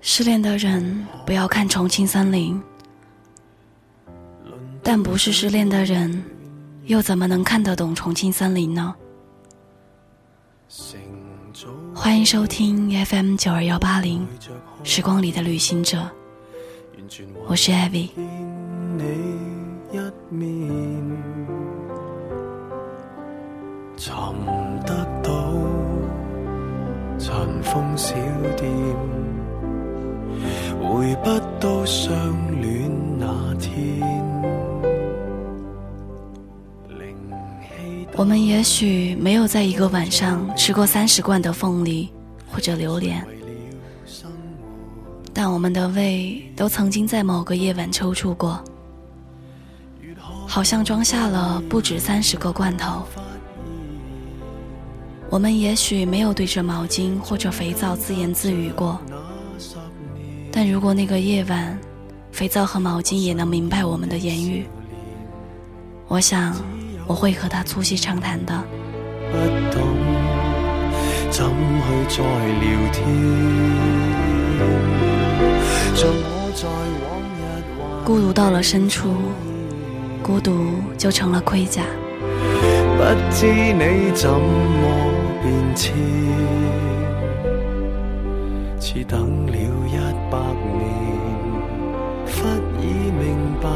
失恋的人不要看《重庆森林》，但不是失恋的人，又怎么能看得懂《重庆森林》呢？欢迎收听 FM 九二幺八零时光里的旅行者，我是艾薇。尘封小店，回不到相恋那天。我们也许没有在一个晚上吃过三十罐的凤梨或者榴莲，但我们的胃都曾经在某个夜晚抽搐过，好像装下了不止三十个罐头。我们也许没有对着毛巾或者肥皂自言自语过，但如果那个夜晚，肥皂和毛巾也能明白我们的言语，我想我会和他促膝长谈的。孤独到了深处，孤独就成了盔甲。不知你怎么变迁，似等了一百年，忽已明白，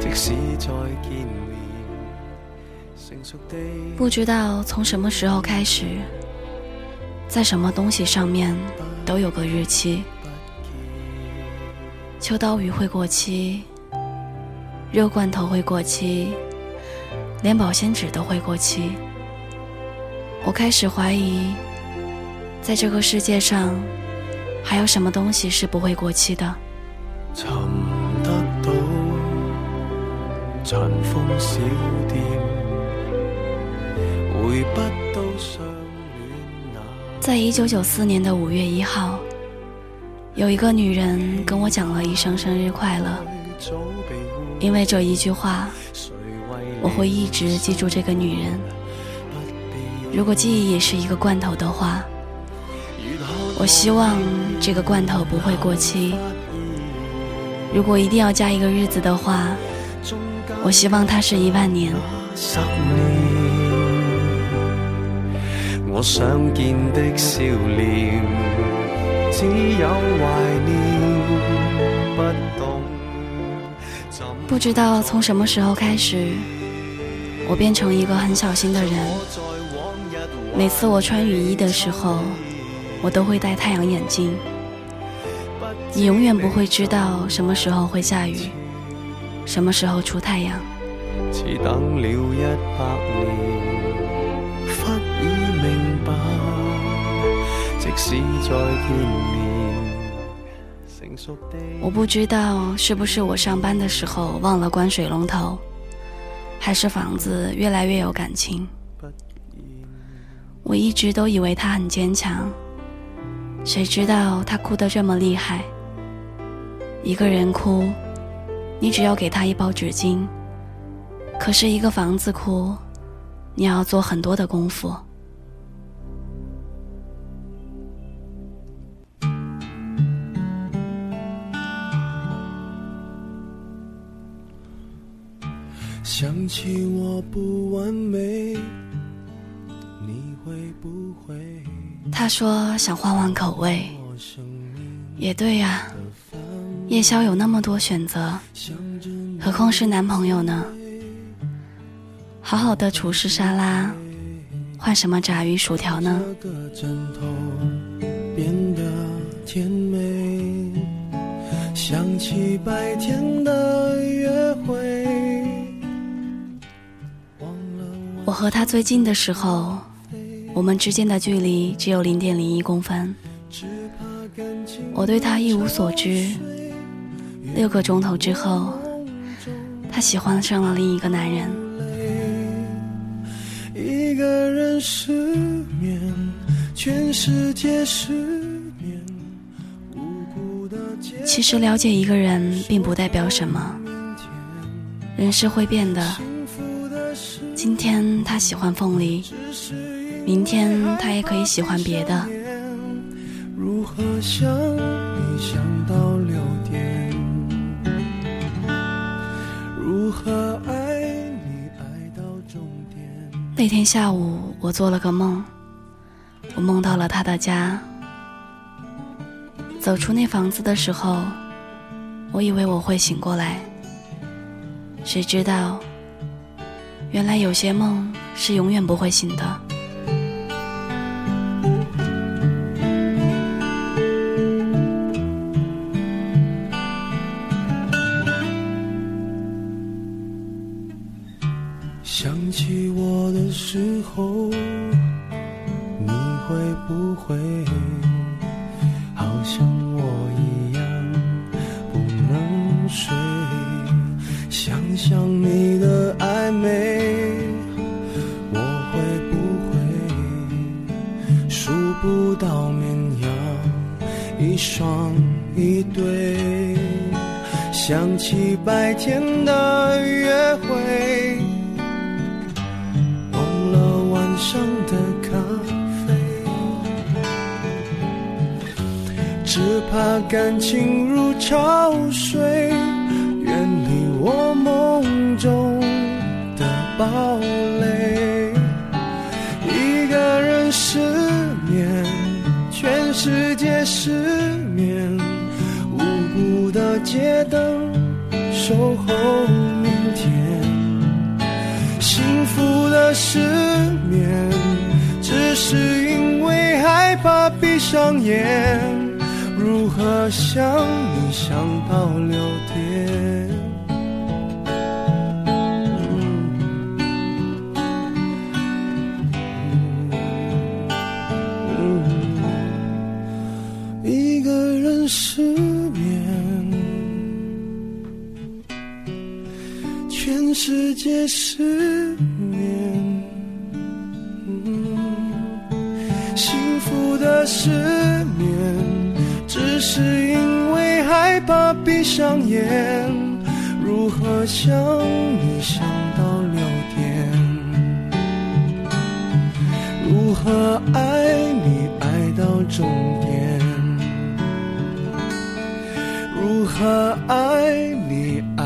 即使再见面，成熟地不知道从什么时候开始，在什么东西上面都有个日期，秋刀鱼会过期，肉罐头会过期。连保鲜纸都会过期，我开始怀疑，在这个世界上，还有什么东西是不会过期的？在一九九四年的五月一号，有一个女人跟我讲了一声生日快乐，因为这一句话。我会一直记住这个女人。如果记忆也是一个罐头的话，我希望这个罐头不会过期。如果一定要加一个日子的话，我希望它是一万年。我想见的笑脸，只有怀念，不懂。不知道从什么时候开始。我变成一个很小心的人。每次我穿雨衣的时候，我都会戴太阳眼镜。你永远不会知道什么时候会下雨，什么时候出太阳。我不知道是不是我上班的时候忘了关水龙头。还是房子越来越有感情。我一直都以为他很坚强，谁知道他哭得这么厉害。一个人哭，你只要给他一包纸巾；可是一个房子哭，你要做很多的功夫。想起我不完美，他说想换换口味，也对呀。夜宵有那么多选择，何况是男朋友呢？好好的厨师沙拉，换什么炸鱼薯条呢？想起白天的约会。我和他最近的时候，我们之间的距离只有零点零一公分。我对他一无所知。六个钟头之后，他喜欢上了另一个男人。一个人失眠，全世界失眠。其实了解一个人并不代表什么，人是会变的。今天他喜欢凤梨，明天他也可以喜欢别的。如何想你想到六点？如何爱你爱到终点？那天下午，我做了个梦，我梦到了他的家。走出那房子的时候，我以为我会醒过来，谁知道，原来有些梦是永远不会醒的。一对？想起白天的约会。忘了晚上的咖啡，只怕感情如潮水，远离我梦中的堡垒。一个人失眠，全世界失眠，街灯守候明天。幸福的失眠，只是因为害怕闭上眼。如何想你想到六点？世界失眠。幸福的失眠，只是因为害怕闭上眼。如何想你想到六点？如何爱你爱到终点？如何爱你爱